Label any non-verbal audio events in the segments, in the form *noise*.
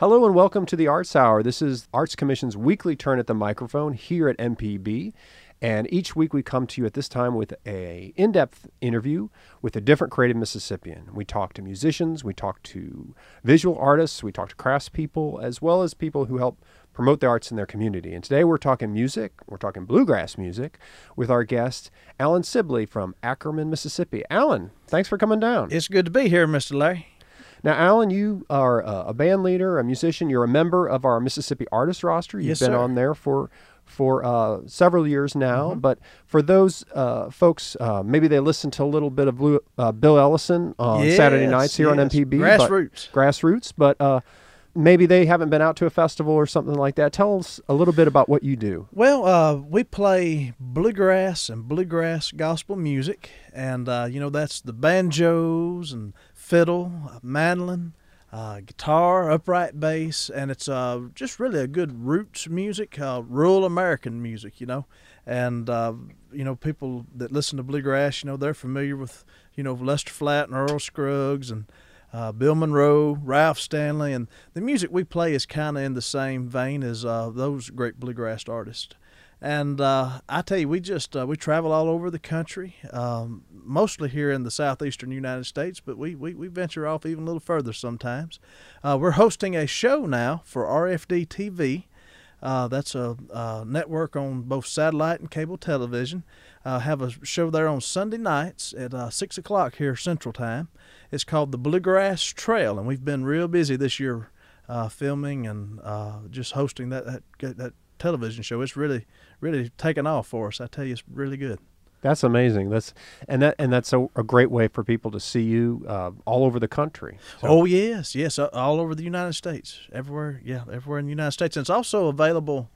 Hello and welcome to the Arts Hour. This is Arts Commission's weekly turn at the microphone here at MPB. And each week we come to you at this time with a in-depth interview with a different creative Mississippian. We talk to musicians, we talk to visual artists, we talk to craftspeople, as well as people who help promote the arts in their community. And today we're talking music, we're talking bluegrass music with our guest Alan Sibley from Ackerman, Mississippi. Alan, thanks for coming down. It's good to be here, Mr. Larry. Now, Alan, you are a band leader, a musician. You're a member of our Mississippi Artist Roster. You've yes, been sir. on there for for uh, several years now. Mm-hmm. But for those uh, folks, uh, maybe they listen to a little bit of Blue, uh, Bill Ellison on Yes, Saturday nights here on yes. MPB. Grassroots. But, grassroots. But uh, maybe they haven't been out to a festival or something like that. Tell us a little bit about what you do. Well, uh, we play bluegrass and bluegrass gospel music, and uh, you know that's the banjos and fiddle, mandolin, guitar, upright bass, and it's uh, just really a good roots music, uh, rural American music, you know. And uh, you know, people that listen to bluegrass, you know, they're familiar with you know Lester Flatt and Earl Scruggs and uh, Bill Monroe, Ralph Stanley, and the music we play is kind of in the same vein as uh, those great bluegrass artists. And uh, I tell you, we just uh, we travel all over the country, um, mostly here in the southeastern United States, but we, we, we venture off even a little further sometimes. Uh, we're hosting a show now for RFD TV. Uh, that's a, network on both satellite and cable television. Uh, have a show there on Sunday nights at uh, six o'clock here Central Time. It's called the Bluegrass Trail, and we've been real busy this year uh, filming and uh, just hosting that, that that television show. It's really really taken off for us. I tell you, it's really good. That's amazing. That's and that and that's a, a great way for people to see you uh, all over the country. So- Oh yes, yes, uh, all over the United States, everywhere. Yeah, everywhere in the United States, and it's also available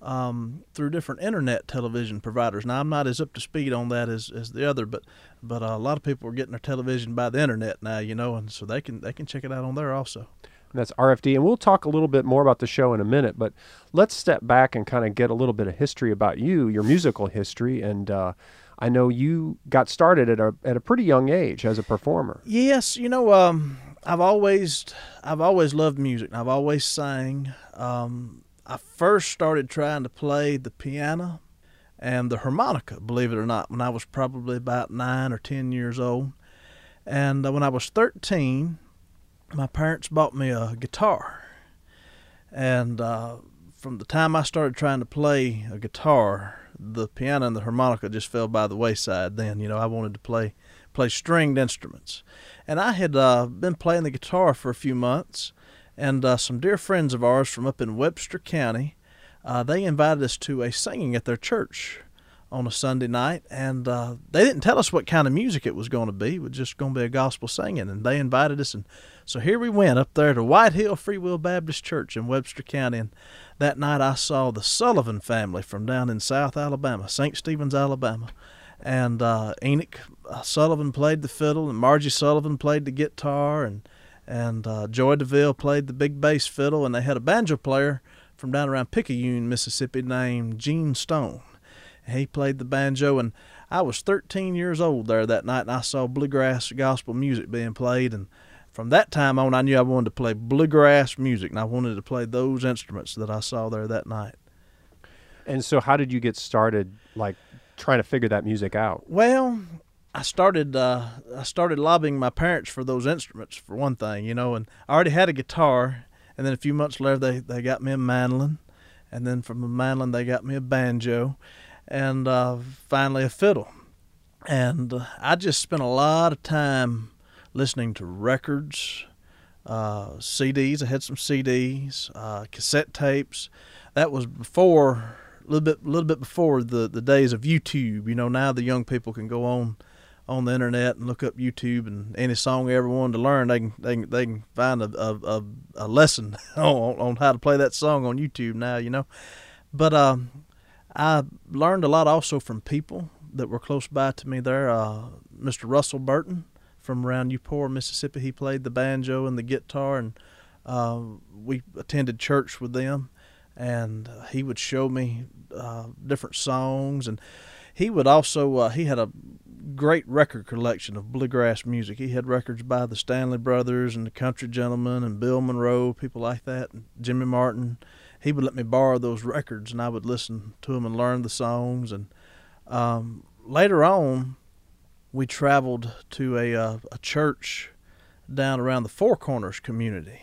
um, through different internet television providers. Now I'm not as up to speed on that as, as the other, but but uh, a lot of people are getting their television by the internet now, you know, and so they can they can check it out on there also. That's RFD. And we'll talk a little bit more about the show in a minute, but let's step back and kind of get a little bit of history about you, your musical history. And uh, I know you got started at a, at a pretty young age as a performer. Yes, you know, um, I've always I've always loved music. I've always sang. Um, I first started trying to play the piano and the harmonica, believe it or not, when I was probably about nine or ten years old. And uh, when I was thirteen, my parents bought me a guitar. And uh, from the time I started trying to play a guitar, the piano and the harmonica just fell by the wayside. Then, you know, I wanted to play play stringed instruments, and I had uh, been playing the guitar for a few months. And uh, some dear friends of ours from up in Webster County, uh, they invited us to a singing at their church on a Sunday night, and uh, they didn't tell us what kind of music it was going to be. It was just going to be a gospel singing, and they invited us, and so here we went up there to White Hill Free Will Baptist Church in Webster County, and that night I saw the Sullivan family from down in South Alabama, St. Stephen's, Alabama, and uh, Enoch uh, Sullivan played the fiddle, and Margie Sullivan played the guitar, and and uh, Joy DeVille played the big bass fiddle, and they had a banjo player from down around Picayune, Mississippi, named Gene Stone. He played the banjo, and I was 13 years old there that night, and I saw bluegrass gospel music being played, and from that time on, I knew I wanted to play bluegrass music, and I wanted to play those instruments that I saw there that night. And so, how did you get started, like trying to figure that music out? Well, I started uh, I started lobbying my parents for those instruments for one thing, you know, and I already had a guitar, and then a few months later they, they got me a mandolin, and then from a mandolin they got me a banjo, and uh, finally a fiddle, and uh, I just spent a lot of time listening to records, uh, CDs. I had some CDs, uh, cassette tapes. That was before a little bit, little bit before the, the days of YouTube. You know, now the young people can go on on the internet and look up YouTube and any song they ever wanted to learn, they can they can, they can find a, a, a, a lesson *laughs* on, on how to play that song on YouTube now. You know, but um, I learned a lot also from people that were close by to me there. Uh, Mr. Russell Burton from around Eupora, Mississippi, he played the banjo and the guitar, and uh, we attended church with them, and he would show me uh, different songs and he would also uh, he had a great record collection of bluegrass music. He had records by the Stanley Brothers and the Country Gentlemen and Bill Monroe, people like that, and Jimmy Martin. He would let me borrow those records, and I would listen to them and learn the songs. And um, later on, we traveled to a uh, a church down around the Four Corners community,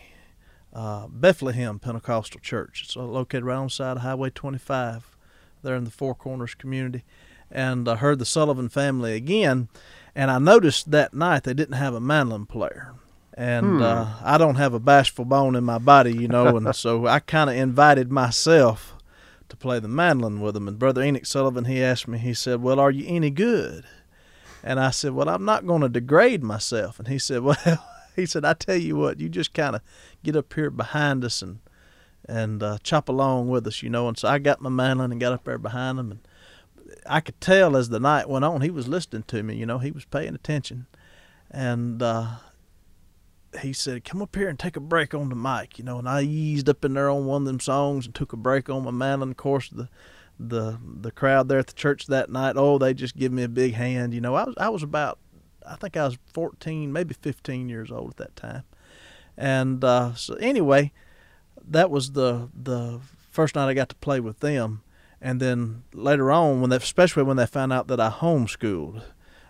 uh, Bethlehem Pentecostal Church. It's located right on the side of Highway 25, there in the Four Corners community and I heard the Sullivan family again. And I noticed that night they didn't have a mandolin player. And hmm. uh, I don't have a bashful bone in my body, you know, and so *laughs* I kind of invited myself to play the mandolin with him. And Brother Enoch Sullivan, he asked me, he said, Well, are you any good? And I said, Well, I'm not going to degrade myself. And he said, *laughs* Well, he said, I tell you what, you just kind of get up here behind us and and uh, chop along with us, you know. And so I got my mandolin and got up there behind him and I could tell as the night went on, he was listening to me. You know, he was paying attention, and uh, he said, "Come up here and take a break on the mic." You know, and I eased up in there on one of them songs and took a break on my mandolin. Of course, the the the crowd there at the church that night, oh, they just give me a big hand. You know, I was I was about, I think I was 14, maybe 15 years old at that time, and uh, so anyway, that was the the first night I got to play with them and then later on, when they, especially when they found out that I homeschooled,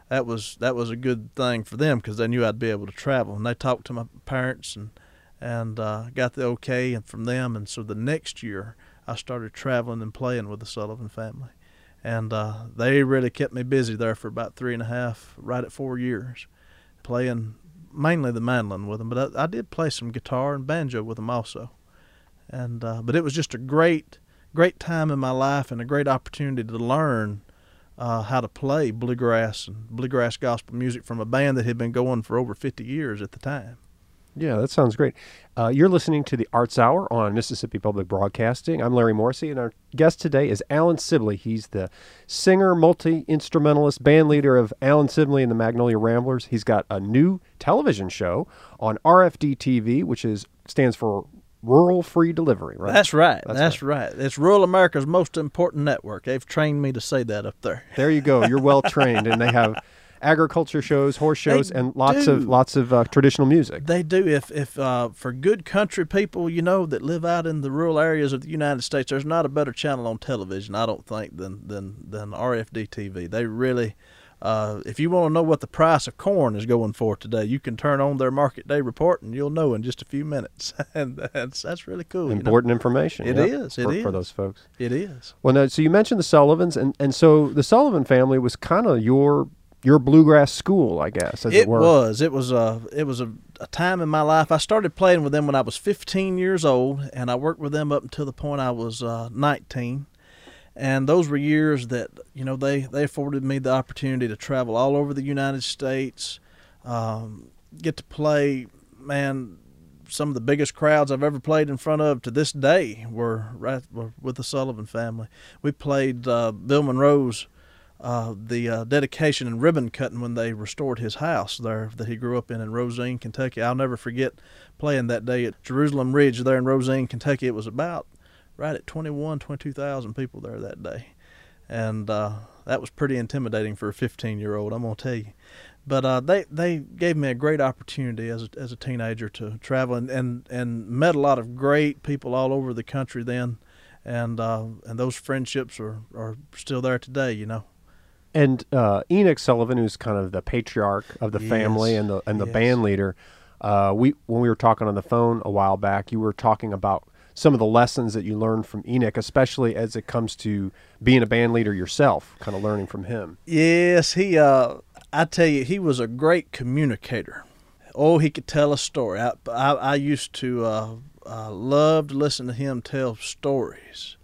that was that was a good thing for them because they knew I'd be able to travel. And they talked to my parents and and uh, got the okay and from them. And so the next year, I started traveling and playing with the Sullivan family, and uh, they really kept me busy there for about three and a half, right at four years, playing mainly the mandolin with them. But I, I did play some guitar and banjo with them also, and uh, but it was just a great great time in my life and a great opportunity to learn uh, how to play bluegrass and bluegrass gospel music from a band that had been going for over 50 years at the time. Yeah, that sounds great. Uh, you're listening to the Arts Hour on Mississippi Public Broadcasting. I'm Larry Morrisey, and our guest today is Alan Sibley. He's the singer, multi instrumentalist, band leader of Alan Sibley and the Magnolia Ramblers. He's got a new television show on RFD TV, which is stands for rural free delivery, right? That's right. That's, That's right. right. It's rural America's most important network. They've trained me to say that up there. There you go. You're well trained, and they have agriculture shows, horse shows, they and lots do. of lots of uh, traditional music. They do. If if uh, for good country people, you know, that live out in the rural areas of the United States, there's not a better channel on television, I don't think, than than than RFD TV. They really uh, if you want to know what the price of corn is going for today, you can turn on their market day report and you'll know in just a few minutes. *laughs* and that's that's really cool. Important you know? information. It yep, is. It for, is. for, those folks. It is. Well, now, so you mentioned the Sullivans, and, and so the Sullivan family was kind of your your bluegrass school, I guess. As it, it was. It was a it was a, a time in my life. I started playing with them when I was 15 years old, and I worked with them up until the point I was uh, 19 and those were years that you know they they afforded me the opportunity to travel all over the United States, um, get to play, man. Some of the biggest crowds I've ever played in front of to this day were right were with the Sullivan family. We played uh, Bill Monroe's uh, the uh, dedication and ribbon cutting when they restored his house there that he grew up in in Rosine, Kentucky. I'll never forget playing that day at Jerusalem Ridge there in Rosine, Kentucky. It was about right at 21, 22,000 people there that day. And uh, that was pretty intimidating for a 15 year old, I'm going to tell you. But uh, they, they gave me a great opportunity as a, as a teenager to travel and, and, and met a lot of great people all over the country then. And, uh, and those friendships are, are still there today, you know. And uh, Enoch Sullivan, who's kind of the patriarch of the yes. family and the and the yes. band leader, uh, we when we were talking on the phone a while back, you were talking about some of the lessons that you learned from Enoch, especially as it comes to being a band leader yourself, kind of learning from him. Yes, he. Uh, I tell you, he was a great communicator. Oh, he could tell a story. I I, I used to uh, uh, love to listen to him tell stories.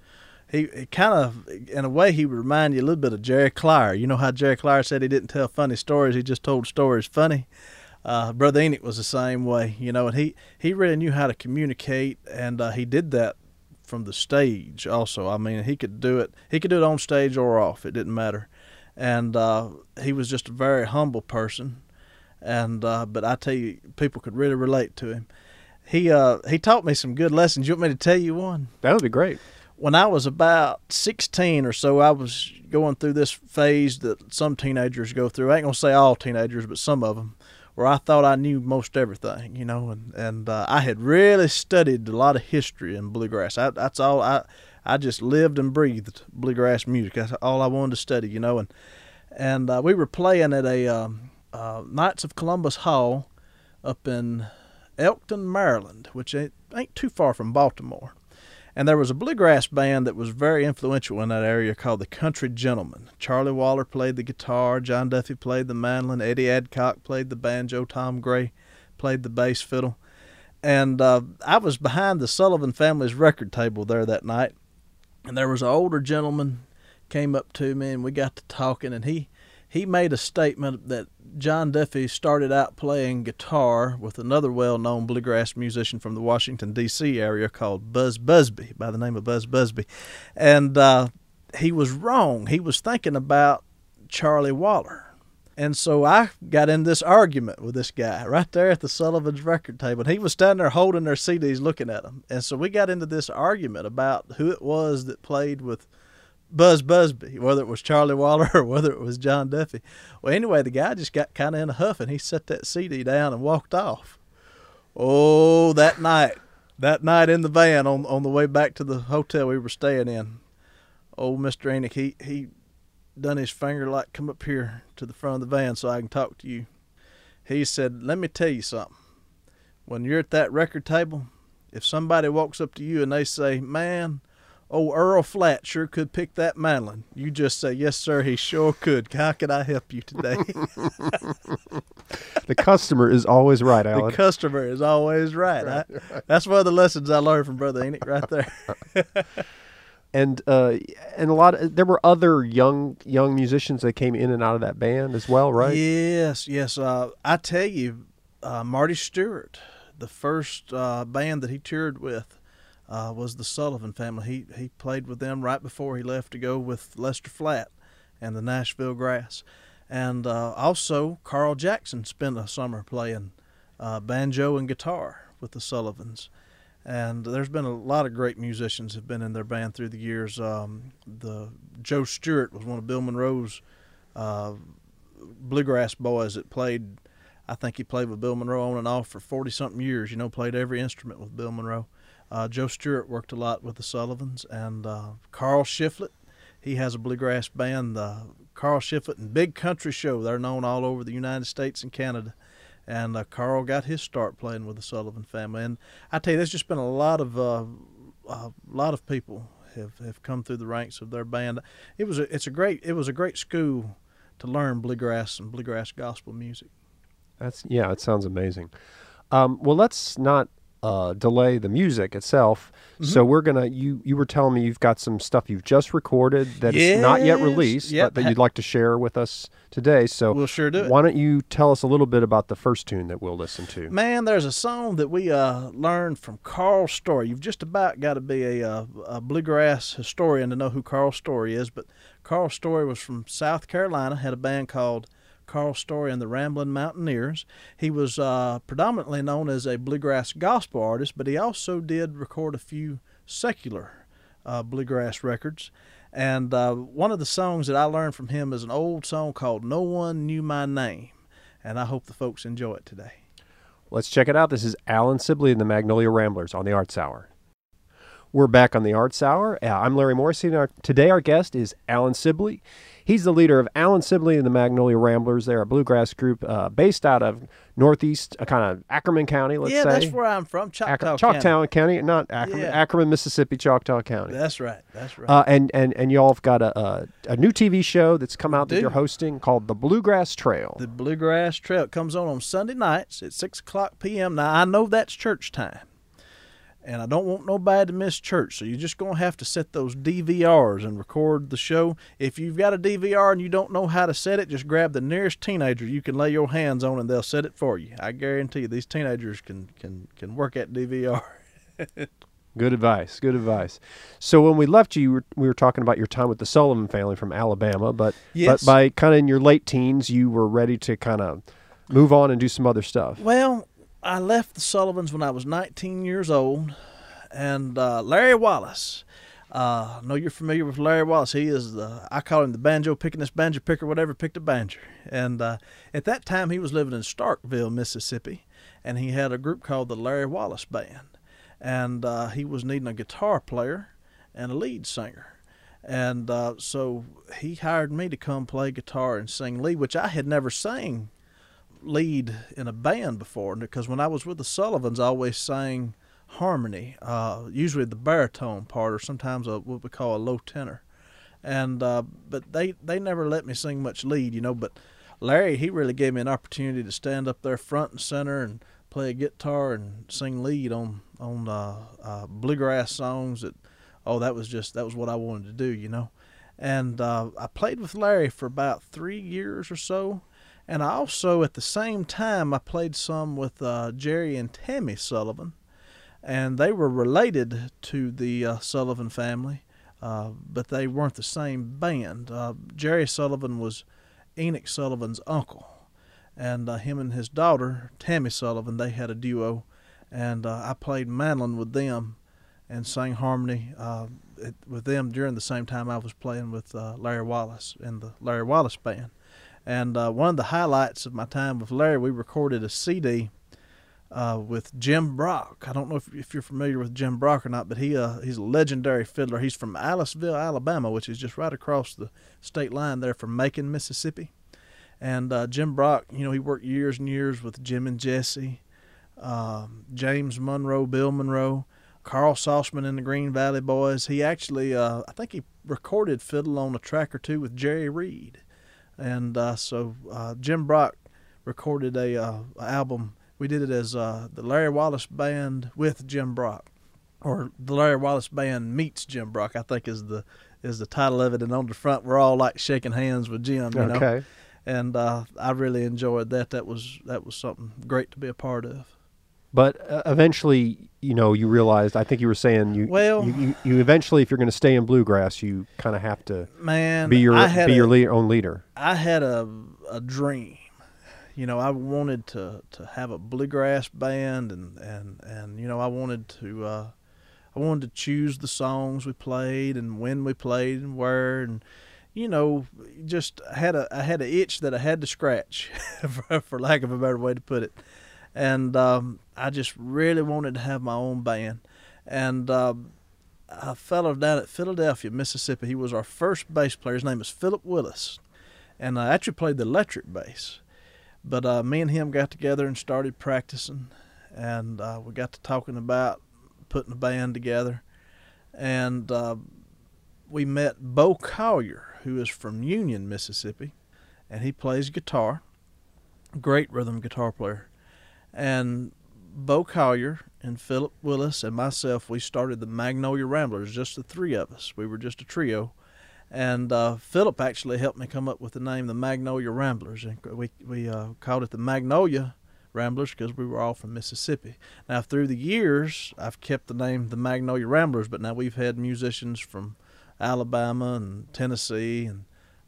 He, kind of, in a way, he would remind you a little bit of Jerry Clower. You know how Jerry Clower said he didn't tell funny stories; he just told stories funny uh, Brother Enoch was the same way, you know, and he, he really knew how to communicate, and uh, he did that from the stage also. I mean, he could do it. He could do it on stage or off. It didn't matter, and uh, he was just a very humble person. And uh, but I tell you, people could really relate to him. He uh, he taught me some good lessons. You want me to tell you one? That would be great. when I was about 16 or so, I was going through this phase that some teenagers go through. I ain't gonna say all teenagers, but some of them, where I thought I knew most everything, you know, and and uh, I had really studied a lot of history in bluegrass. I, that's all I I just lived and breathed bluegrass music. That's all I wanted to study, you know, and and uh, we were playing at a um, uh, Knights of Columbus Hall up in Elkton, Maryland, which ain't, ain't too far from Baltimore. And there was a bluegrass band that was very influential in that area called the Country Gentlemen. Charlie Waller played the guitar, John Duffey played the mandolin, Eddie Adcock played the banjo, Tom Gray played the bass fiddle. And uh, I was behind the Sullivan family's record table there that night, and there was an older gentleman came up to me, and we got to talking, and he he made a statement that John Duffey started out playing guitar with another well known bluegrass musician from the Washington, D.C. area called Buzz Busby, by the name of Buzz Busby. And uh, he was wrong. He was thinking about Charlie Waller. And so I got in this argument with this guy right there at the Sullivan's record table. And he was standing there holding their CDs looking at them. And so we got into this argument about who it was that played with Buzz Busby, whether it was Charlie Waller *laughs* or whether it was John Duffey. Well, anyway, the guy just got kind of in a huff and he set that CD down and walked off. Oh, that night, that night in the van on on the way back to the hotel we were staying in, old Mister Enoch, he he done his finger like come up here to the front of the van so I can talk to you. He said, "Let me tell you something. When you're at that record table, if somebody walks up to you and they say, "Man," Oh, Earl Flatt sure could pick that mandolin. You just say, yes, sir, he sure could. How can I help you today? *laughs* the customer is always right, Alan. The customer is always right. right, I, right. That's one of the lessons I learned from Brother Enoch right there. *laughs* and uh, and a lot of, there were other young young musicians that came in and out of that band as well, right? Yes, yes. Uh, I tell you, uh, Marty Stuart, the first uh, band that he toured with, uh, was the Sullivan family. He he played with them right before he left to go with Lester Flatt and the Nashville Grass, and uh, also Carl Jackson spent a summer playing uh, banjo and guitar with the Sullivans. And there's been a lot of great musicians have been in their band through the years. Um, the Joe Stuart was one of Bill Monroe's uh, bluegrass boys that played. I think he played with Bill Monroe on and off for 40 something years. You know, played every instrument with Bill Monroe. Uh, Joe Stuart worked a lot with the Sullivans, and uh, Carl Shiflett. He has a bluegrass band, the Carl Shiflett and Big Country Show. They're known all over the United States and Canada. And uh, Carl got his start playing with the Sullivan family. And I tell you, there's just been a lot of uh, a lot of people have, have come through the ranks of their band. It was a, it's a great it was a great school to learn bluegrass and bluegrass gospel music. That's yeah, it sounds amazing. Um, well, let's not uh, delay the music itself. Mm-hmm. So we're gonna you you were telling me you've got some stuff you've just recorded that's yes. not yet released, yep. but that you'd like to share with us today. So we'll sure do. It. Why don't you tell us a little bit about the first tune that we'll listen to? Man, there's a song that we uh, learned from Carl Story. You've just about got to be a, a, uh, a bluegrass historian to know who Carl Story is, but Carl Story was from South Carolina. Had a band called Carl Story and the Ramblin' Mountaineers. He was uh, predominantly known as a bluegrass gospel artist, but he also did record a few secular uh, bluegrass records. And uh, one of the songs that I learned from him is an old song called No One Knew My Name. And I hope the folks enjoy it today. Let's check it out. This is Alan Sibley and the Magnolia Ramblers on the Arts Hour. We're back on the Arts Hour. Uh, I'm Larry Morrisey, and our, today our guest is Alan Sibley. He's the leader of Alan Sibley and the Magnolia Ramblers. They're a bluegrass group uh, based out of northeast, uh, kind of Ackerman County, let's yeah, say. Yeah, that's where I'm from, Choctaw, County. Choctaw County. County. not Ackerman, yeah. Ackerman, Mississippi, Choctaw County. That's right, that's right. Uh, and, and, and y'all have got a, a, a, new TV show that's come out that you're hosting called The Bluegrass Trail. The Bluegrass Trail. It comes on on Sunday nights at 6 o'clock p.m. Now, I know that's church time and I don't want nobody to miss church. So you're just going to have to set those DVRs and record the show. If you've got a DVR and you don't know how to set it, just grab the nearest teenager you can lay your hands on and they'll set it for you. I guarantee you these teenagers can can can work at DVR. *laughs* Good advice. Good advice. So when we left you, we were, we were, talking about your time with the Sullivan family from Alabama, but yes. but by kind of in your late teens, you were ready to kind of move on and do some other stuff. Well, I left the Sullivans when I was 19 years old, and uh, Larry Wallace, Uh, I know you're familiar with Larry Wallace. He is the I call him the banjo picking this banjo picker, whatever picked a banjo. And uh, at that time, he was living in Starkville, Mississippi, and he had a group called the Larry Wallace Band, and uh, he was needing a guitar player and a lead singer. And uh, so he hired me to come play guitar and sing lead, which I had never sang lead in a band before. Because when I was with the Sullivans, I always sang harmony, uh, usually the baritone part, or sometimes a, what we call a low tenor. And uh, but they they never let me sing much lead, you know. But Larry, he really gave me an opportunity to stand up there front and center and play a guitar and sing lead on on uh, uh, bluegrass songs. That oh, that was just that was what I wanted to do, you know. And uh, I played with Larry for about three years or so. And I also, at the same time, I played some with uh, Jerry and Tammy Sullivan and they were related to the uh, Sullivan family, uh, but they weren't the same band. Uh, Jerry Sullivan was Enoch Sullivan's uncle, and uh, him and his daughter Tammy Sullivan they had a duo, and uh, I played mandolin with them and sang harmony uh, with them during the same time I was playing with Larry Wallace in the Larry Wallace band. And one of the highlights of my time with Larry, we recorded a CD uh, with Jim Brock. I don't know if, if you're familiar with Jim Brock or not, but he uh, he's a legendary fiddler. He's from Aliceville, Alabama, which is just right across the state line there from Macon, Mississippi. And uh, Jim Brock, you know, he worked years and years with Jim and Jesse, um, James Monroe, Bill Monroe, Carl Sauceman and the Green Valley Boys. He actually, uh, I think he recorded fiddle on a track or two with Jerry Reed. And uh, so uh, Jim Brock recorded a album we did it as uh, the Larry Wallace Band with Jim Brock, or the Larry Wallace Band meets Jim Brock. I think is the is the title of it. And on the front, we're all like shaking hands with Jim. You okay. Know? And uh, I really enjoyed that. That was that was something great to be a part of. But uh, eventually, you know, you realized. I think you were saying you. Well, you, you, you eventually, if you're going to stay in bluegrass, you kind of have to man be your be a, your lead, own leader. I had a a dream you know, I wanted to, to have a bluegrass band, and, and, and you know, I wanted to uh, I wanted to choose the songs we played and when we played and where, and you know, just had a I had an itch that I had to scratch, *laughs* for, for lack of a better way to put it, and um, I just really wanted to have my own band, and. Uh, a fellow down at Philadelphia, Mississippi. He was our first bass player. His name is Philip Willis, and I actually played the electric bass. But uh, me and him got together and started practicing, and uh, we got to talking about putting a band together, and uh, we met Bo Collier, who is from Union, Mississippi, and he plays guitar, great rhythm guitar player, and Bo Collier and Philip Willis and myself, we started the Magnolia Ramblers, just the three of us. We were just a trio and uh, Philip actually helped me come up with the name the Magnolia Ramblers, and we we uh, called it the Magnolia Ramblers because we were all from Mississippi. Now through the years, I've kept the name the Magnolia Ramblers, but now we've had musicians from Alabama and Tennessee and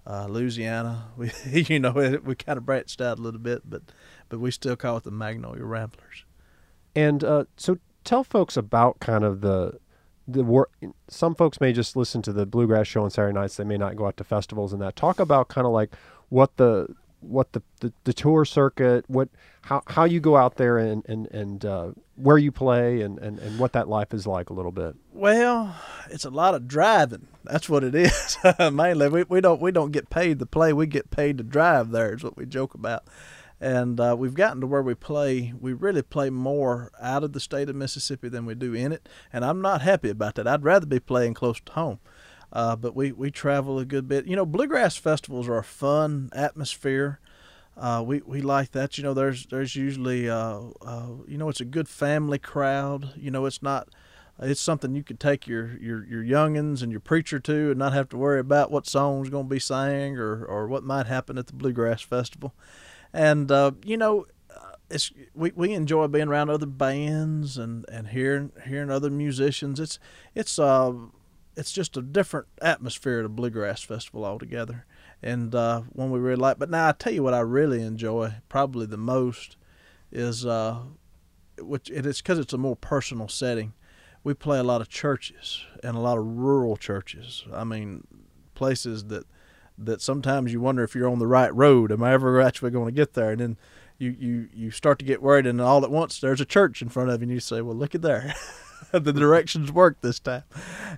uh, Louisiana. *laughs* We you know we kind of branched out a little bit, but but we still call it the Magnolia Ramblers. And uh, so tell folks about kind of the the work. Some folks may just listen to the bluegrass show on Saturday nights. They may not go out to festivals and that. Talk about kind of like what the what the, the, the, tour circuit, what how how you go out there and and and uh, where you play and, and and what that life is like a little bit. Well, it's a lot of driving. That's what it *laughs* is mainly. We we don't we don't get paid to play. We get paid to drive. There is what we joke about and uh, we've gotten to where we play. We really play more out of the state of Mississippi than we do in it, and I'm not happy about that. I'd rather be playing close to home. Uh, but we, we travel a good bit. You know, bluegrass festivals are a fun atmosphere. Uh, we we like that. You know, there's there's usually uh, uh, you know it's a good family crowd. You know, it's not it's something you could take your your your youngins and your preacher to, and not have to worry about what song's going to be sang or or what might happen at the bluegrass festival and uh, you know, uh, it's we, we enjoy being around other bands and, and hearing hearing other musicians. It's it's uh it's just a different atmosphere at a bluegrass festival altogether, and uh, we really like. But now I tell you what I really enjoy probably the most is uh, which it is because it's a more personal setting. we play a lot of churches and a lot of rural churches. I mean, places that that sometimes you wonder if you're on the right road. Am I ever actually going to get there? And then you, you, you start to get worried, and all at once there's a church in front of you, and you say, "Well, look at there." *laughs* the directions work this time.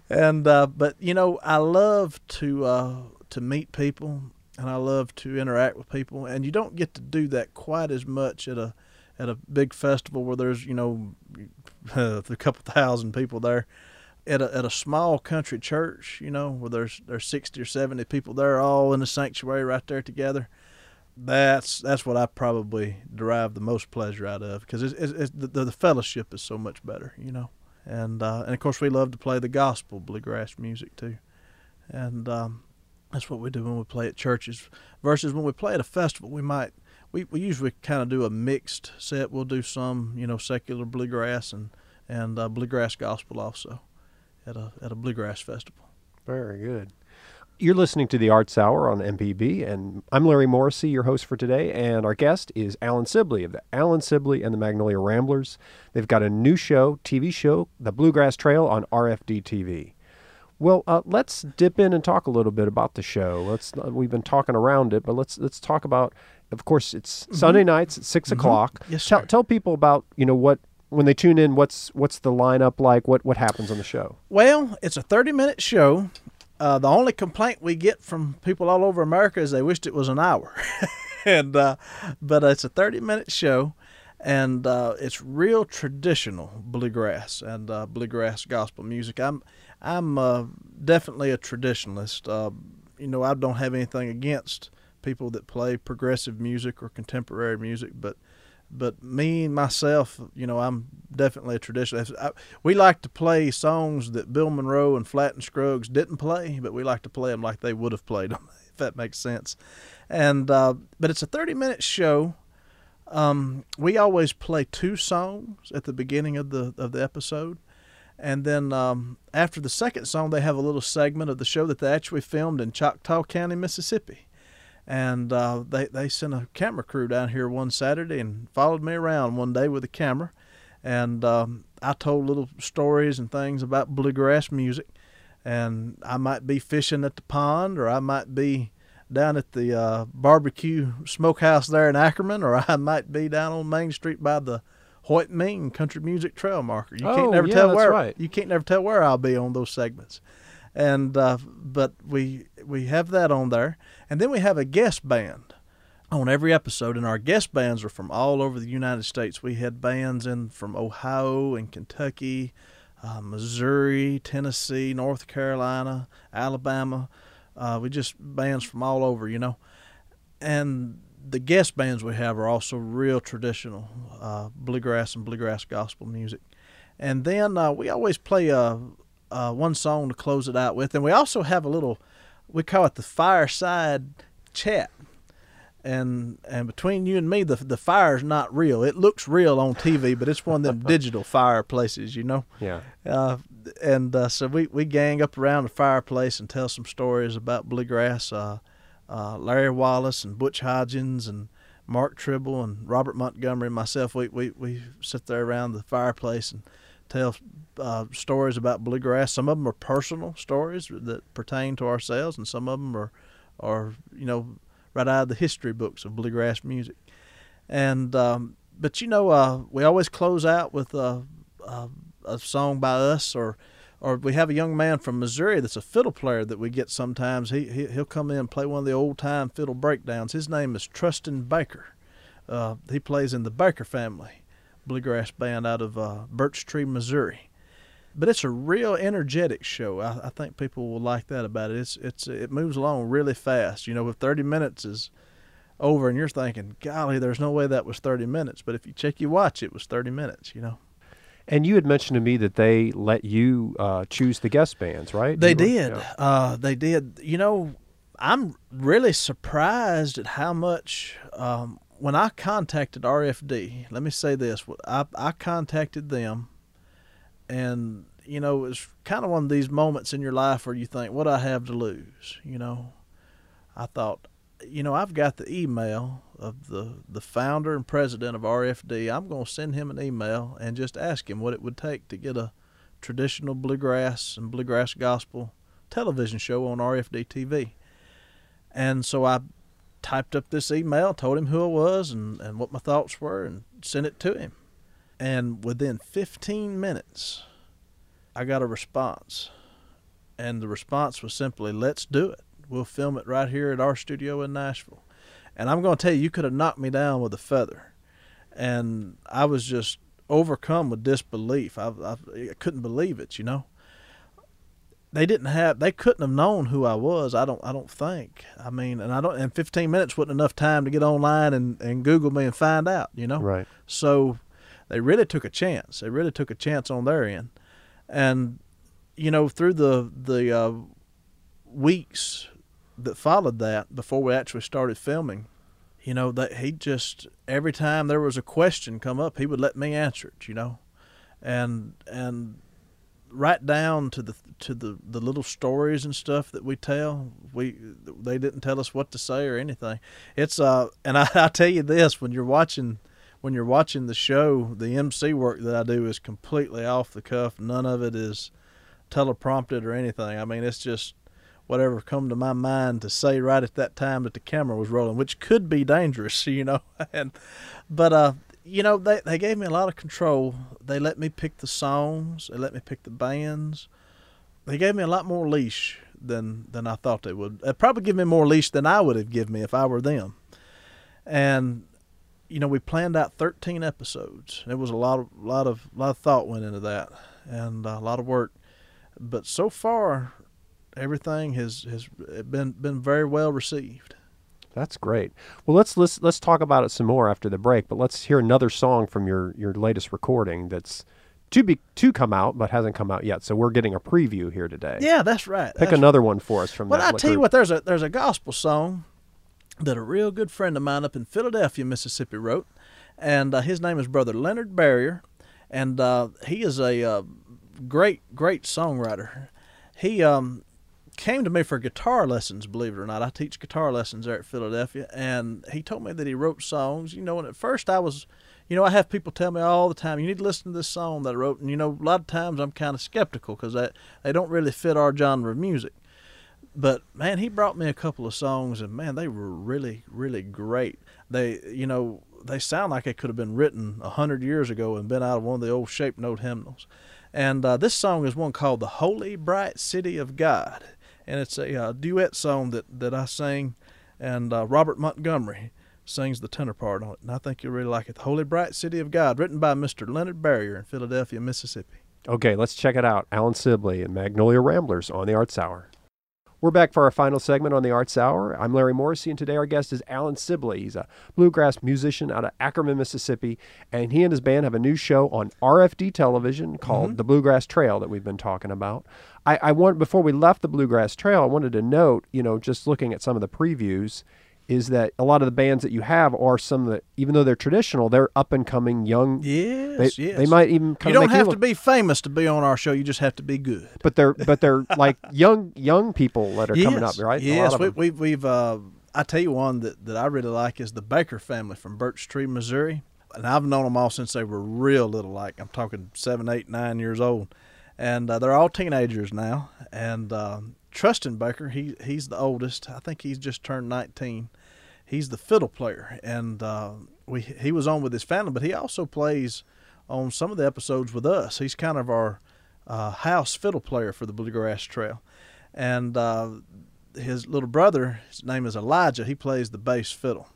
And uh, but you know, I love to uh, to meet people, and I love to interact with people, and you don't get to do that quite as much at a at a big festival where there's you know *laughs* a couple thousand people there. At a, at a small country church, you know, where there's there's sixty or seventy people there, all in the sanctuary right there together that's that's what I probably derive the most pleasure out of because it's, it's, it's the, the fellowship is so much better, you know and uh, and of course we love to play the gospel bluegrass music too, and um, that's what we do when we play at churches. Versus when we play at a festival, we might we, we usually kind of do a mixed set. We'll do some you know secular bluegrass and and uh, bluegrass gospel also at a at a bluegrass festival. Very good. You're listening to the Arts Hour on MPB, and I'm Larry Morrisey, your host for today. And our guest is Alan Sibley of the Alan Sibley and the Magnolia Ramblers. They've got a new show, TV show, The Bluegrass Trail on RFD TV. Well, uh, let's dip in and talk a little bit about the show. Let's uh, we've been talking around it, but let's let's talk about. Of course, it's mm-hmm. Sunday nights at 6 mm-hmm. o'clock. Yes, tell, tell people about you know what when they tune in. What's what's the lineup like? What what happens on the show? Well, it's a thirty minute show uh, the only complaint we get from people all over America is they wished it was an hour, *laughs* and uh, but it's a thirty minute show, and uh, it's real traditional bluegrass and uh, bluegrass gospel music. I'm I'm uh, definitely a traditionalist. Uh, you know, I don't have anything against people that play progressive music or contemporary music, but but me myself, you know, I'm definitely a traditionalist. We like to play songs that Bill Monroe and Flatt and Scruggs didn't play, but we like to play them like they would have played them, *laughs* if that makes sense. And uh, but it's a 30 minute show. Um, we always play two songs at the beginning of the of the episode, and then um, after the second song, they have a little segment of the show that they actually filmed in Choctaw County, Mississippi and uh, they they sent a camera crew down here one Saturday and followed me around one day with a camera, and um, I told little stories and things about bluegrass music, and I might be fishing at the pond, or I might be down at the uh, barbecue smokehouse there in Ackerman, or *laughs* I might be down on Main Street by the Hoyt Ming Country Music Trail Marker. You oh, can't never yeah, tell where right. you can't never tell where I'll be on those segments and uh, but we we have that on there, and then we have a guest band on every episode, and our guest bands are from all over the United States. We had bands in from Ohio and Kentucky, uh, Missouri, Tennessee, North Carolina, Alabama. Uh, we just bands from all over, you know, and the guest bands we have are also real traditional uh, bluegrass and bluegrass gospel music. And then uh, we always play a, uh, one song to close it out with, and we also have a little, we call it the fireside chat. And and between you and me, the the fire's not real. It looks real on TV, but it's one of them *laughs* digital fireplaces, you know. Yeah. Uh, and uh, so we, we gang up around the fireplace and tell some stories about bluegrass. Uh, uh, Larry Wallace and Butch Hodgins and Mark Tribble and Robert Montgomery and myself, we, we, we sit there around the fireplace and tell uh, stories about bluegrass. Some of them are personal stories that pertain to ourselves, and some of them are, are you know, right out of the history books of bluegrass music. And um, but you know, uh, we always close out with a, a, a song by us, or or we have a young man from Missouri that's a fiddle player that we get sometimes. He, he he'll come in and play one of the old time fiddle breakdowns. His name is Trustin Baker. Uh, he plays in the Baker family bluegrass band out of uh, Birch Tree, Missouri. But it's a real energetic show. I, I, think people will like that about it. It's it's it moves along really fast. You know, if 30 minutes is over and you're thinking, golly, there's no way that was 30 minutes. But if you check your watch, it was 30 minutes. You know. And you had mentioned to me that they let you uh, choose the guest bands, right? They did. Uh, they did. You know, I'm really surprised at how much um, when I contacted RFD, let me say this: I I contacted them, and you know it's kind of one of these moments in your life where you think, "What I have to lose?" You know, I thought, you know, I've got the email of the the founder and president of RFD. I'm going to send him an email and just ask him what it would take to get a traditional bluegrass and bluegrass gospel television show on RFD TV. And so I typed up this email, told him who I was and, and what my thoughts were, and sent it to him. And within 15 minutes, I got a response. And the response was simply, let's do it. We'll film it right here at our studio in Nashville. And I'm going to tell you, you could have knocked me down with a feather. And I was just overcome with disbelief. I, I, I couldn't believe it, you know they didn't have they couldn't have known who I was. I don't I don't think. I mean, and I don't and 15 minutes wasn't enough time to get online and and Google me and find out, you know. Right. So they really took a chance. They really took a chance on their end. And you know, through the the uh, weeks that followed that before we actually started filming, you know, that he just every time there was a question come up, he would let me answer it, you know. And and right down to the to the the little stories and stuff that we tell. We they didn't tell us what to say or anything. It's uh, and I, *laughs* I tell you this: when you're watching when you're watching the show, the MC work that I do is completely off the cuff. None of it is teleprompted or anything. I mean, it's just whatever come to my mind to say right at that time that the camera was rolling, which could be dangerous, *laughs* you know. and but uh, you know, they, they gave me a lot of control. They let me pick the songs. They let me pick the bands. They gave me a lot more leash than than I thought they would. They'd probably give me more leash than I would have given me if I were them. And you know, we planned out 13 episodes. It was a lot of lot of lot of thought went into that, and uh, a lot of work. But so far, everything has has been been very well received. That's great. Well, let's let's let's talk about it some more after the break. But let's hear another song from your your latest recording that's to be to come out but hasn't come out yet. So we're getting a preview here today. Yeah, that's right. Pick that's another one for us from well, that. I tell you what, there's a there's a gospel song that a real good friend of mine up in Philadelphia, Mississippi, wrote, and uh, his name is Brother Leonard Barrier, and uh, he is a uh, great great songwriter. He um, came to me for guitar lessons, believe it or not. I teach guitar lessons there at Philadelphia, and he told me that he wrote songs. You know, and at first I was, you know, I have people tell me all the time, you need to listen to this song that I wrote. And, you know, a lot of times I'm kind of skeptical because they, they don't really fit our genre of music. But, man, he brought me a couple of songs, and, man, they were really, really great. They, you know, they sound like they could have been written a hundred years ago and been out of one of the old shape note hymnals. And uh, this song is one called "The Holy Bright City of God." and it's a uh, duet song that, that I sing, and uh, Robert Montgomery sings the tenor part on it, and I think you'll really like it. The Holy Bright City of God, written by Mr. Leonard Barrier in Philadelphia, Mississippi. Okay, let's check it out. Alan Sibley and Magnolia Ramblers on the Arts Hour. We're back for our final segment on the Arts Hour. I'm Larry Morrisey, and today our guest is Alan Sibley. He's a bluegrass musician out of Ackerman, Mississippi, and he and his band have a new show on RFD television called mm-hmm. The Bluegrass Trail that we've been talking about. I, I want before we left the Bluegrass Trail, I wanted to note, you know, just looking at some of the previews, is that a lot of the bands that you have are some that, even though they're traditional, they're up and coming young. Yes, they, yes. They might even. you don't have to be famous to be on our show. You just have to be good. But they're but they're *laughs* like young young people that are yes, coming up, right? Yes, we, we, we've. Uh, I tell you one that, that I really like is the Baker family from Birch Tree, Missouri, and I've known them all since they were real little. Like I'm talking seven, eight, nine years old, and uh, they're all teenagers now. And uh, Trustin Baker, he he's the oldest. I think he's just turned 19 he's the fiddle player, and uh, we he was on with his family, but he also plays on some of the episodes with us. He's kind of our uh, house fiddle player for the Bluegrass Trail, and uh, his little brother, his name is Elijah. He plays the bass fiddle.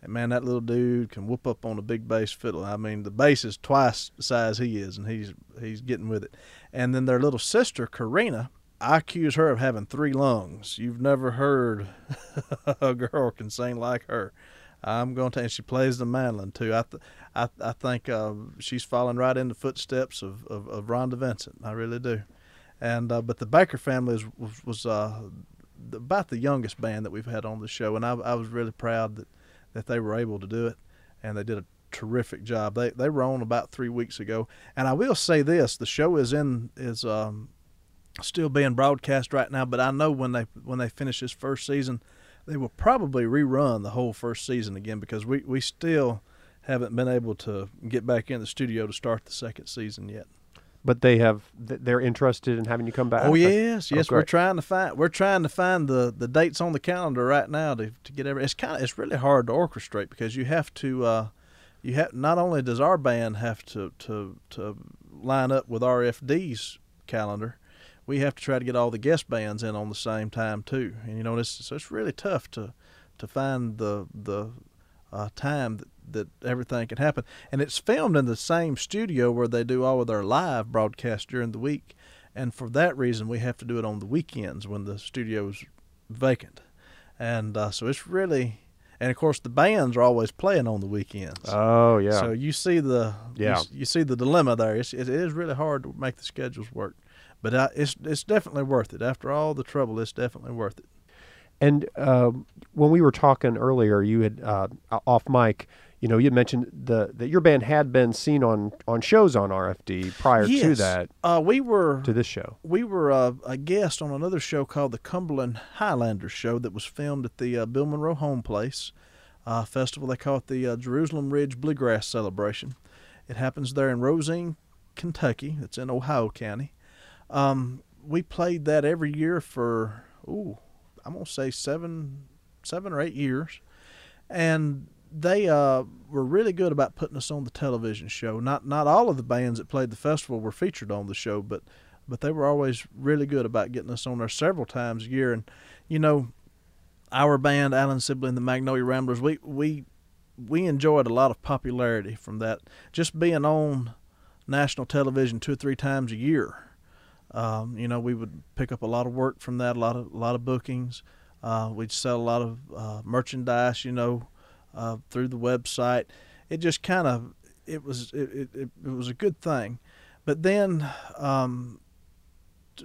And man, that little dude can whoop up on a big bass fiddle. I mean, the bass is twice the size he is, and he's he's getting with it. And then their little sister, Karina, I accuse her of having three lungs. You've never heard *laughs* a girl can sing like her. I'm going to, and she plays the mandolin too. I, th- I, I think uh, she's falling right in the footsteps of, of, of Rhonda Vincent. I really do. And uh, but the Baker family is, was, was uh, about the youngest band that we've had on the show, and I, I was really proud that, that they were able to do it, and they did a terrific job. They they were on about three weeks ago, and I will say this: the show is in is um, still being broadcast right now, but I know when they when they finish this first season, they will probably rerun the whole first season again because we, we still haven't been able to get back in the studio to start the second season yet. but they have they're interested in having you come back. Oh yes, yes. Oh, we're trying to find we're trying to find the, the dates on the calendar right now to, to get every. It's kind of it's really hard to orchestrate because you have to uh, you have not only does our band have to to to line up with RFD's calendar, we have to try to get all the guest bands in on the same time too. And you know this so it's really tough to to find the the uh, time that, that everything can happen. And it's filmed in the same studio where they do all of their live broadcasts during the week. And for that reason, we have to do it on the weekends when the studio's vacant. And uh, so it's really, and of course, the bands are always playing on the weekends. Oh yeah. So you see the you Yeah. s- you, see the dilemma there. It's, it is really hard to make the schedules work, but uh, it's it's definitely worth it. After all the trouble, it's definitely worth it. And um, when we were talking earlier, you had uh, off mic. You know, you mentioned the that your band had been seen on on shows on RFD prior to that Uh, we were to this show. we were uh, a guest on another show called the Cumberland Highlanders Show that was filmed at the uh, Bill Monroe Home Place uh, festival. They call it the uh, Jerusalem Ridge Bluegrass Celebration. It happens there in Rosine, Kentucky. It's in Ohio County. Um, we played that every year for ooh, I'm gonna say seven, seven or eight years, and they uh, were really good about putting us on the television show. Not not all of the bands that played the festival were featured on the show, but but they were always really good about getting us on there several times a year. And you know, our band, Alan Sibley and the Magnolia Ramblers, we we we enjoyed a lot of popularity from that. Just being on national television two or three times a year. Um, you know, we would pick up a lot of work from that, a lot of a lot of bookings. Uh, we'd sell a lot of uh, merchandise, you know, uh, through the website. It just kind of it was it, it, it, was a good thing, but then um,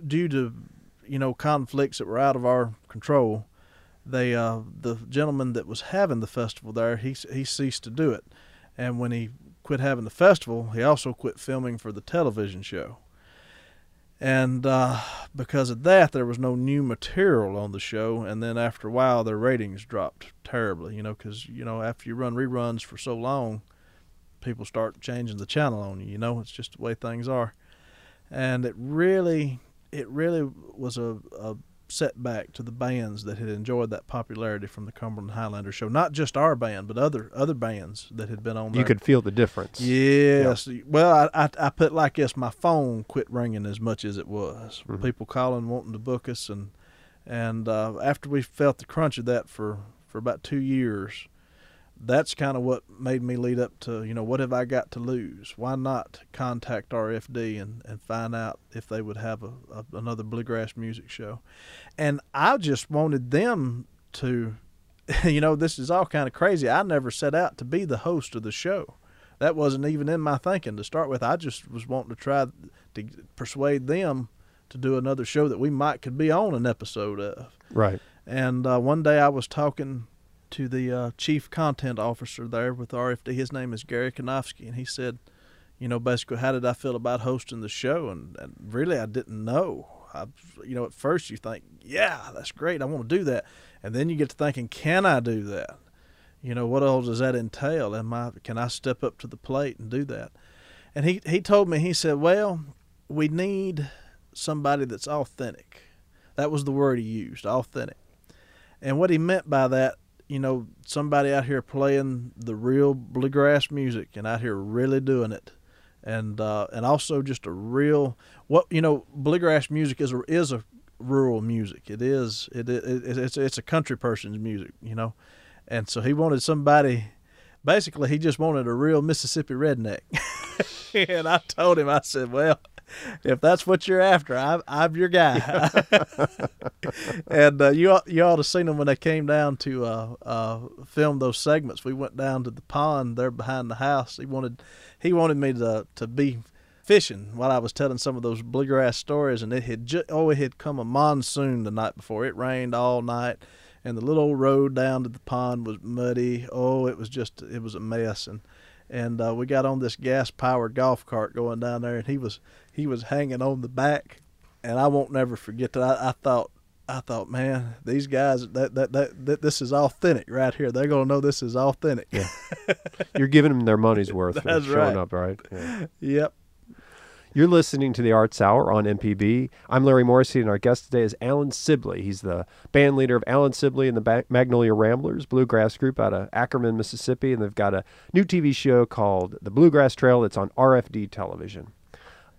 due to you know conflicts that were out of our control, they uh, the gentleman that was having the festival there he he ceased to do it, and when he quit having the festival, he also quit filming for the television show. And uh, because of that, there was no new material on the show. And then after a while, their ratings dropped terribly. You know, because you know after you run reruns for so long, people start changing the channel on you. You know, it's just the way things are. And it really, it really was a, a setback to the bands that had enjoyed that popularity from the Cumberland Highlander show. Not just our band, but other other bands that had been on there. You could feel the difference. Yes. Well, I, I I put like this: my phone quit ringing as much as it was. Mhm. People calling, wanting to book us, and and uh, after we felt the crunch of that for for about two years, that's kind of what made me lead up to you know what have I got to lose? Why not contact RFD and and find out if they would have a, a another bluegrass music show, and I just wanted them to. *laughs* You know, this is all kind of crazy. I never set out to be the host of the show that wasn't even in my thinking to start with. I just was wanting to try to persuade them to do another show that we might could be on an episode of. Right. And uh, one day I was talking to the uh, chief content officer there with RFD. His name is Gary Konofsky, and he said, you know, basically, how did I feel about hosting the show? And, and really, I didn't know. I, you know, at first you think, yeah, that's great. I want to do that. And then you get to thinking, can I do that? You know, what else does that entail? Am I, can I step up to the plate and do that? And he, he told me, he said, well, we need somebody that's authentic. That was the word he used, authentic. And what he meant by that, you know, somebody out here playing the real bluegrass music and out here really doing it. And uh, and also just a real what you know bluegrass music is a, is a rural music. It is it, it, it it's it's a country person's music, you know. And so he wanted somebody basically he just wanted a real Mississippi redneck. *laughs* and I told him I said, "Well, *laughs* if that's what you're after, I'm, I'm your guy. *laughs* and uh, you ought- you ought to seen them when they came down to uh, uh, film those segments. We went down to the pond there behind the house. He wanted he wanted me to to be fishing while I was telling some of those bluegrass stories, and it had ju- oh it had come a monsoon the night before. It rained all night, and the little old road down to the pond was muddy. Oh, it was just it was a mess, and and uh, we got on this gas powered golf cart going down there, and he was he was hanging on the back, and I won't never forget that. I, I thought. I thought, man, these guys, that, that that that this is authentic right here. They're gonna know this is authentic. Yeah. *laughs* You're giving them their money's worth for That's showing right. up, right? Yeah. Yep. You're listening to the Arts Hour on MPB. I'm Larry Morrisey, and our guest today is Alan Sibley. He's the band leader of Alan Sibley and the Magnolia Ramblers, bluegrass group out of Ackerman, Mississippi, and they've got a new TV show called The Bluegrass Trail. It's on RFD television.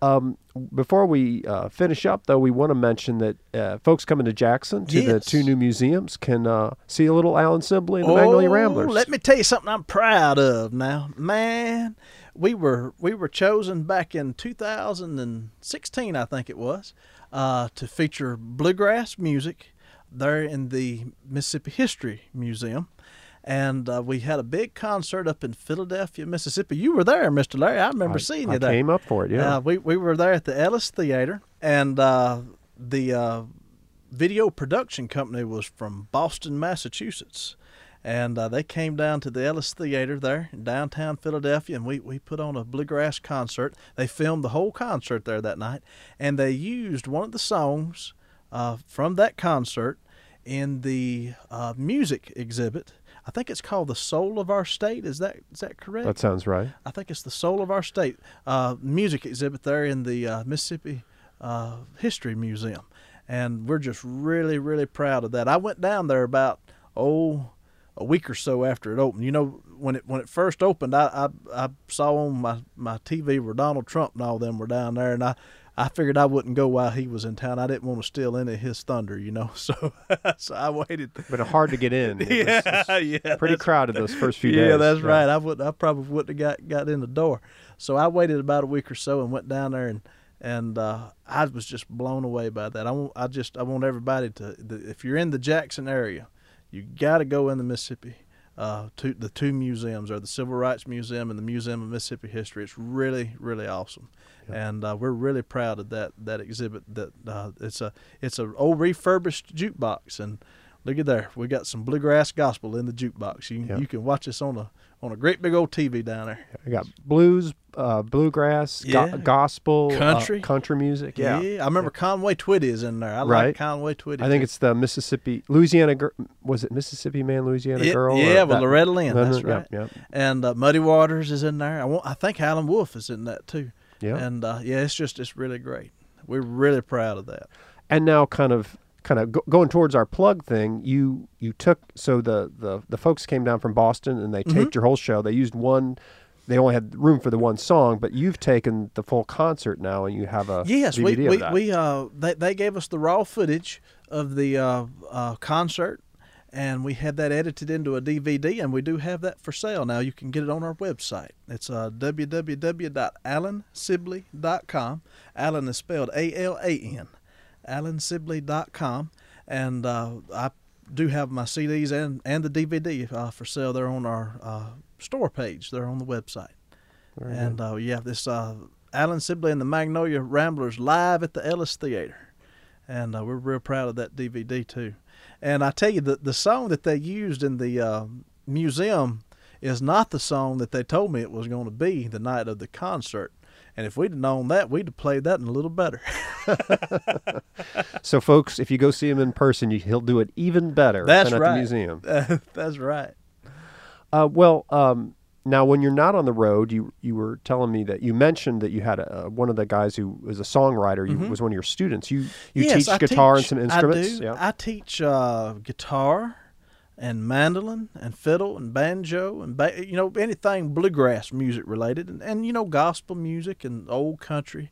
Um, before we uh, finish up, though, we want to mention that uh, folks coming to Jackson to the two new museums can uh, see a little Alan Sibley and the Magnolia Oh, Ramblers. Let me tell you something I'm proud of now. Man, we were we were chosen back in 2016, I think it was, uh, to feature bluegrass music there in the Mississippi History Museum. And uh, we had a big concert up in Philadelphia, Mississippi. You were there, Mr. Larry. I remember I, seeing I you there. came up for it, yeah. Uh, we we were there at the Ellis Theater, and uh, the uh, video production company was from Boston, Massachusetts, and uh, they came down to the Ellis Theater there in downtown Philadelphia, and we we put on a bluegrass concert. They filmed the whole concert there that night, and they used one of the songs uh, from that concert in the uh, music exhibit. I think it's called "The Soul of Our State." Is that is that correct? that sounds right. I think it's the soul of our state uh, music exhibit there in the uh, Mississippi uh, History Museum, and we're just really really proud of that. I went down there about oh a week or so after it opened. You know when it when it first opened, I I, I saw on my my TV where Donald Trump and all them were down there, and I. I figured I wouldn't go while he was in town. I didn't want to steal any of his thunder, you know. *laughs* So, so I waited. But it's hard to get in. *laughs* It was- Yeah, yeah. pretty crowded those first few yeah, days. Yeah, that's right. I would I probably wouldn't have got, got in the door. So I waited about a week or so and went down there and and uh, I was just blown away by that. I want I just I want everybody to the, if you're in the Jackson area, you got to go in the Mississippi. Uh, to the two museums are the Civil Rights Museum and the Museum of Mississippi History. It's really, really awesome, and uh, we're really proud of that that exhibit. That uh, it's a it's a old refurbished jukebox, and look at there, we got some bluegrass gospel in the jukebox. You Yep. you can watch us on a on a great big old TV down there. I got blues, uh, bluegrass, go- Yeah. gospel, uh, Country. country music. Yeah. I remember Conway Twitty is in there. I Right. like Conway Twitty. I think it's the Mississippi, Louisiana. Was it Mississippi Man, Louisiana Yeah, Girl? yeah, with that- Loretta Lynn. No, That's yeah, right. Yeah, And uh, Muddy Waters is in there. I want. I think Howlin' Wolf is in that too. yeah. And uh, yeah, it's just it's really great. We're really proud of that. and now kind of kind of go, going towards our plug thing you you took so the the, the folks came down from boston and they Mm-hmm. taped your whole show they used one they only had room for the one song but you've taken the full concert now and you have a Yes, DVD we of we, we uh they they gave us the raw footage of the uh, uh, concert, and we had that edited into a DVD, and we do have that for sale now. You can get it on our website. It's uh, www.alansibley.com. Alan is spelled A L A N. AlanSibley.com, and uh, I do have my CDs and and the DVD uh, for sale. They're on our uh, store page. They're on the website. Very And uh, yeah, this uh, Alan Sibley and the Magnolia Ramblers live at the Ellis Theater, and uh, we're real proud of that DVD too. And I tell you, the the song that they used in the uh, museum is not the song that they told me it was going to be the night of the concert. And if we'd known that, we'd have played that in a little better. so folks if you go see him in person you, he'll do it even better That's than at right. the museum *laughs* That's right. uh, well um, now when you're not on the road you you were telling me that you mentioned that you had a, one of the guys who was a songwriter you, was one of your students you you Mm-hmm. Yes, teach I guitar and some instruments I do. yeah I teach uh, guitar and mandolin and fiddle and banjo and ba- you know anything bluegrass music related and, and you know gospel music and old country.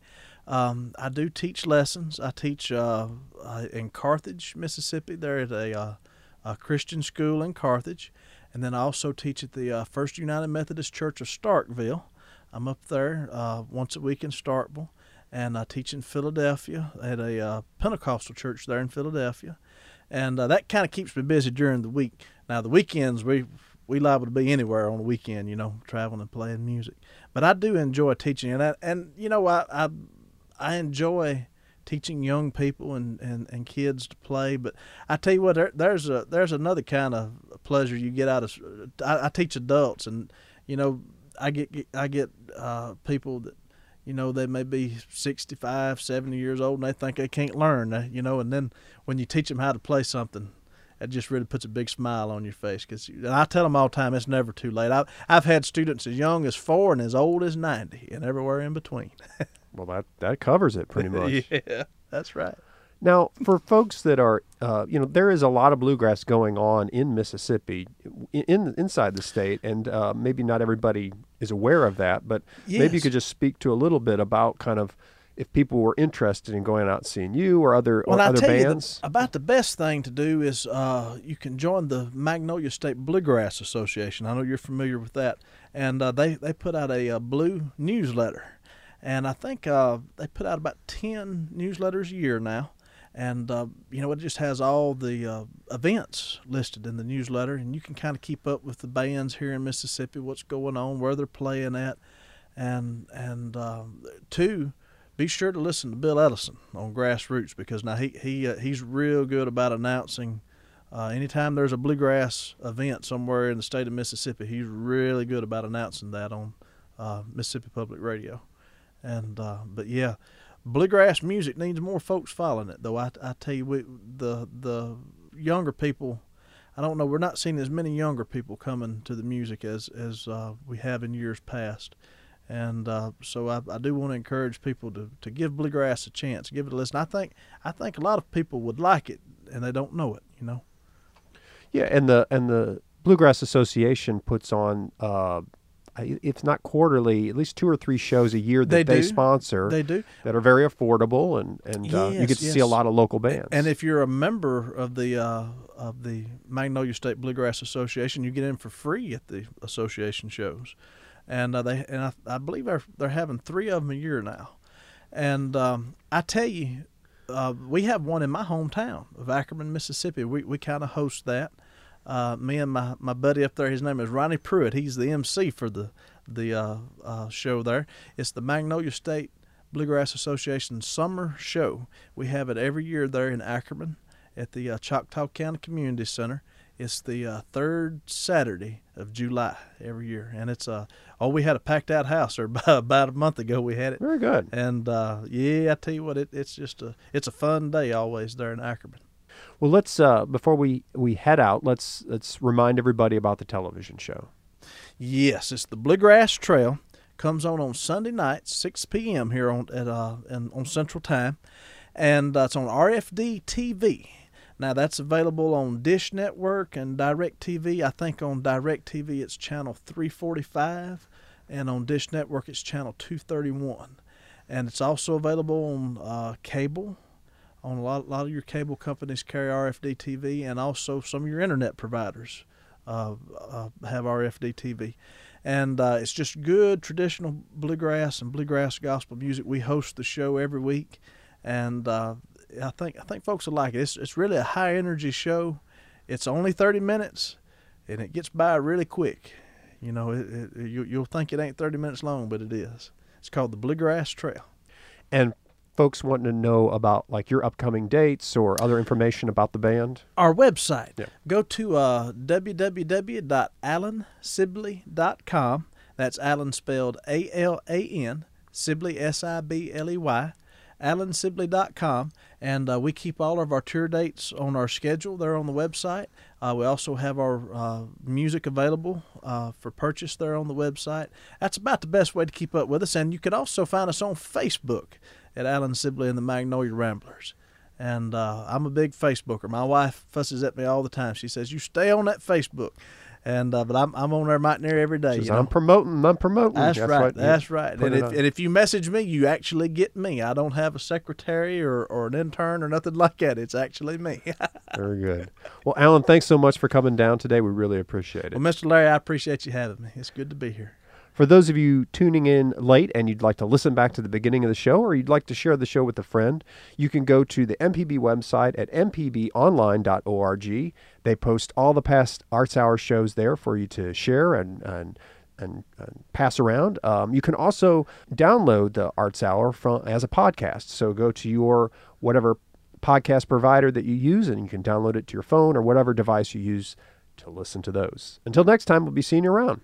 Um, I do teach lessons. I teach uh, uh, in Carthage, Mississippi. There at a, uh, a Christian school in Carthage, and then I also teach at the uh, First United Methodist Church of Starkville. I'm up there uh, once a week in Starkville, and I teach in Philadelphia at a uh, Pentecostal church there in Philadelphia, and uh, that kind of keeps me busy during the week. Now the weekends we we liable to be anywhere on the weekend, you know, traveling and playing music. But I do enjoy teaching, and I, and you know I I, I enjoy teaching young people and, and, and kids to play. But I tell you what, there, there's a there's another kind of pleasure you get out of. I, I teach adults, and you know I get I get uh, people that you know they may be 65 70 years old and they think they can't learn uh, you know and then when you teach them how to play something it just really puts a big smile on your face because and i tell them all the time it's never too late I've, I've had students as young as four and as old as 90 and everywhere in between *laughs* Well, that that covers it pretty *laughs* much. yeah, that's right. Now, for folks that are, uh, you know, there is a lot of bluegrass going on in Mississippi, in inside the state, and uh, maybe not everybody is aware of that. But maybe you could just speak to a little bit about kind of if people were interested in going out and seeing you or other or Well, I other tell bands. you the, about the best thing to do is uh, you can join the Magnolia State Bluegrass Association. I know you're familiar with that, and uh, they they put out a, uh blue newsletter, and I think uh, they put out about ten newsletters a year now, and uh, you know it just has all the uh, events listed in the newsletter, and you can kind of keep up with the bands here in Mississippi, what's going on, where they're playing at, and and um, two be sure to listen to Bill Ellison on Grassroots because now he he uh, he's real good about announcing. Uh, anytime there's a bluegrass event somewhere in the state of Mississippi, he's really good about announcing that on uh, Mississippi Public Radio. And uh, but yeah, bluegrass music needs more folks following it. Though I, I tell you, we, the the younger people, I don't know, we're not seeing as many younger people coming to the music as as uh, we have in years past and uh, so I, I do want to encourage people to, to give bluegrass a chance, give it a listen. I think I think a lot of people would like it, and they don't know it. You know. Yeah, and the and the Bluegrass Association puts on, uh, if not quarterly, at least two or three shows a year that They they, sponsor They do. that are very affordable, and and uh, you get to see a lot of local bands. And if you're a member of the uh, of the Magnolia State Bluegrass Association, you get in for free at the association shows, and uh, they and I, I believe they're they're having three of them a year now, and um, I tell you, uh, we have one in my hometown of Ackerman, Mississippi. We we kind of host that. Uh, me and my, my buddy up there, his name is Ronnie Pruitt. He's the MC for the the uh, uh, show there. It's the Magnolia State Bluegrass Association Summer Show. We have it every year there in Ackerman at the uh, Choctaw County Community Center. It's the uh, third Saturday of July every year, and it's uh, oh we had a packed out house there *laughs* about, about a month ago. We had it, very good. and uh, yeah, I tell you what, it, it's just a it's a fun day always there in Ackerman. Well, let's uh, before we we head out, let's let's remind everybody about the television show. Yes, it's the Bluegrass Trail. Comes on on Sunday nights, 6 p.m. here on at uh and on Central Time, and uh, it's on RFD TV. Now that's available on Dish Network and DirecTV. I think on DirecTV it's channel 345, and on Dish Network it's channel 231, and it's also available on uh, cable. On a lot, a lot of your cable companies carry RFD TV, and also some of your internet providers uh, uh, have RFD TV and uh, it's just good traditional bluegrass and bluegrass gospel music. We host the show every week, and uh, I think I think folks will like it. It's it's really a high energy show. It's only thirty minutes, and it gets by really quick. You know, it, it, you, you'll think it ain't thirty minutes long, but it is. It's called the Bluegrass Trail. And folks wanting to know about like your upcoming dates or other information about the band. our website. Yeah. Go to uh, www.alansibley.com. That's Alan spelled A L A N, Sibley S I B L E Y, alansibley.com. And uh, we keep all of our tour dates on our schedule there on the website. Uh, we also have our uh, music available uh, for purchase there on the website. That's about the best way to keep up with us. And you can also find us on Facebook at Alan Sibley and the Magnolia Ramblers and uh, I'm a big Facebooker. My wife fusses at me all the time. She says, "You stay on that Facebook," and uh, but I'm I'm on there might near every day. Says, You know? I'm promoting. I'm promoting. That's, right. what That's right. And if, on. and if you message me, you actually get me. I don't have a secretary or, or an intern or nothing *laughs* like that. It's actually me. *laughs* Very good. Well, Alan, thanks so much for coming down today. We really appreciate it. well, Mr. Larry, I appreciate you having me. It's good to be here. For those of you tuning in late and you'd like to listen back to the beginning of the show or you'd like to share the show with a friend, you can go to the MPB website at mpbonline.org. They post all the past Arts Hour shows there for you to share and, and and, and pass around. Um, you can also download the Arts Hour from as a podcast. So go to your whatever podcast provider that you use, and you can download it to your phone or whatever device you use to listen to those. Until next time, we'll be seeing you around.